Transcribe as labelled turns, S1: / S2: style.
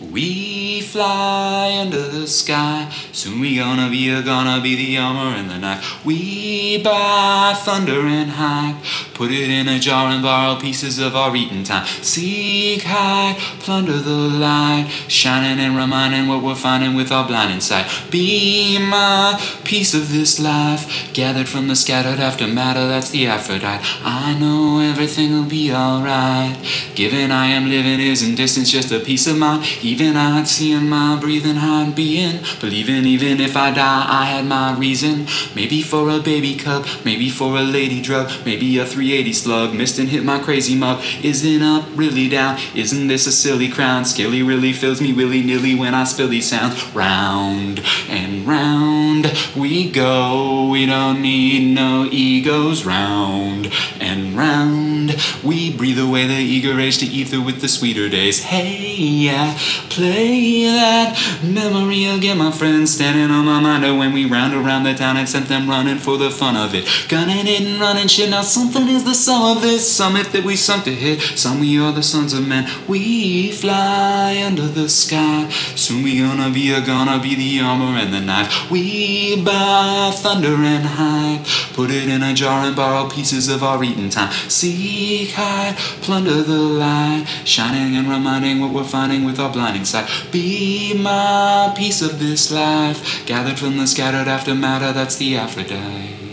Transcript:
S1: We fly under the sky. Soon we gonna be a gonna be the armor and the knife. We buy thunder and hype. Put it in a jar and borrow pieces of our eating time. Seek high, plunder the light. Shining and reminding what we're finding with our blinding sight. Be my piece of this life. Gathered from the scattered aftermatter, that's the Aphrodite. I know everything will be alright. Given I am living isn't distance, just a piece of mind. Even I'd my breathing, hard being. Believing even if I die, I had my reason. Maybe for a baby cup, maybe for a lady drug, maybe a 380 slug. Missed and hit my crazy mug. Isn't up, really down? Isn't this a silly crown? Skilly really fills me willy nilly when I spill these sounds. Round and round we go. We don't need no egos. Round and round we breathe away the eager age to ether with the sweeter days. Hey, yeah, play that memory again, my friends. Standing on my mind oh, when we round around the town and sent them running for the fun of it. Gunning it and running shit. Now something is the sum of this summit that we sunk to hit. Some we are the sons of men. We fly under the sky. Soon we gonna be a gonna be the armor and the knife. We buy thunder and hype. Put it in a jar and borrow pieces of our eating time. Seek high, plunder the light. Shining and reminding what we're finding with our blinding sight. Be my piece of this life. Gathered from the scattered aftermatter, that's the Aphrodite.